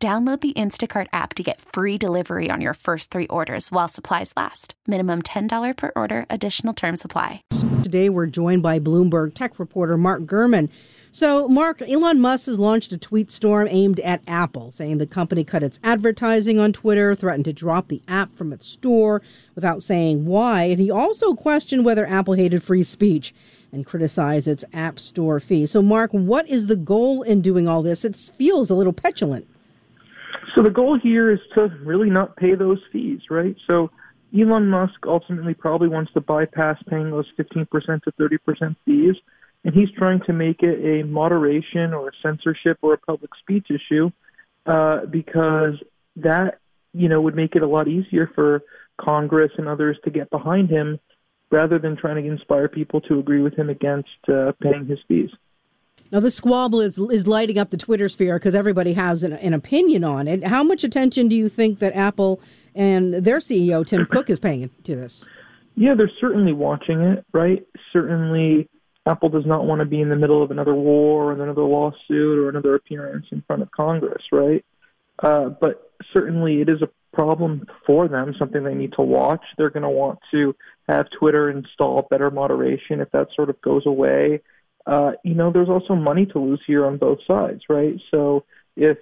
Download the Instacart app to get free delivery on your first three orders while supplies last. Minimum $10 per order, additional term supply. Today, we're joined by Bloomberg tech reporter Mark Gurman. So, Mark, Elon Musk has launched a tweet storm aimed at Apple, saying the company cut its advertising on Twitter, threatened to drop the app from its store without saying why. And he also questioned whether Apple hated free speech and criticized its App Store fee. So, Mark, what is the goal in doing all this? It feels a little petulant. So the goal here is to really not pay those fees, right? So Elon Musk ultimately probably wants to bypass paying those 15% to 30% fees, and he's trying to make it a moderation or a censorship or a public speech issue uh, because that, you know, would make it a lot easier for Congress and others to get behind him rather than trying to inspire people to agree with him against uh, paying his fees. Now, this squabble is, is lighting up the Twitter sphere because everybody has an, an, opinion on it. How much attention do you think that Apple and their CEO, Tim Cook, is paying to this? Yeah, they're certainly watching it, right? Certainly, Apple does not want to be in the middle of another war or another lawsuit or another appearance in front of Congress, right? Uh, but certainly, it is a problem for them, something they need to watch. They're going to want to have Twitter install better moderation if that sort of goes away uh, you know, there's also money to lose here on both sides, right? So if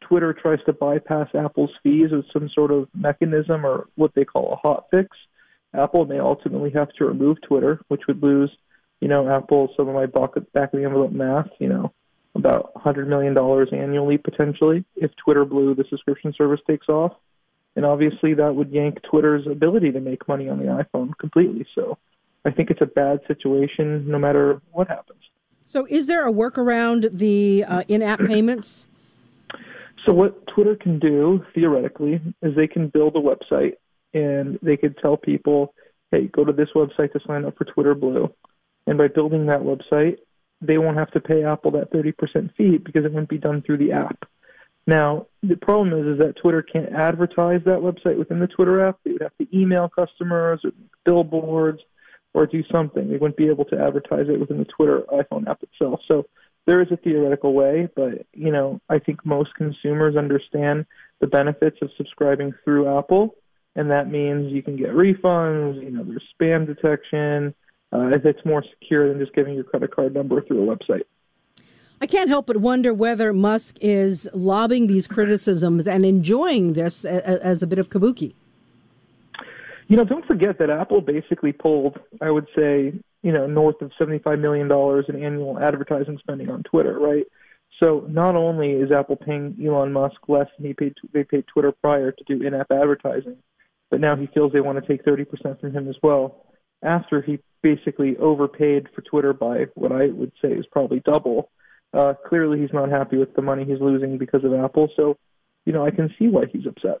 Twitter tries to bypass Apple's fees with some sort of mechanism or what they call a hot fix, Apple may ultimately have to remove Twitter, which would lose, you know, Apple some of my back of the envelope math, you know, about $100 million annually potentially if Twitter Blue, the subscription service, takes off. And obviously that would yank Twitter's ability to make money on the iPhone completely. So I think it's a bad situation no matter what happens. So, is there a workaround the uh, in-app payments? So, what Twitter can do theoretically is they can build a website and they could tell people, "Hey, go to this website to sign up for Twitter Blue," and by building that website, they won't have to pay Apple that 30% fee because it wouldn't be done through the app. Now, the problem is, is that Twitter can't advertise that website within the Twitter app. They would have to email customers or billboards or do something. They wouldn't be able to advertise it within the Twitter iPhone app itself. So there is a theoretical way, but you know, I think most consumers understand the benefits of subscribing through Apple, and that means you can get refunds. You know, there's spam detection. Uh, it's more secure than just giving your credit card number through a website. I can't help but wonder whether Musk is lobbing these criticisms and enjoying this as a bit of kabuki. You know, don't forget that Apple basically pulled, I would say, you know, north of $75 million in annual advertising spending on Twitter, right? So not only is Apple paying Elon Musk less than he paid, they paid Twitter prior to do in-app advertising, but now he feels they want to take 30% from him as well. After he basically overpaid for Twitter by what I would say is probably double. Uh, clearly, he's not happy with the money he's losing because of Apple. So, you know, I can see why he's upset.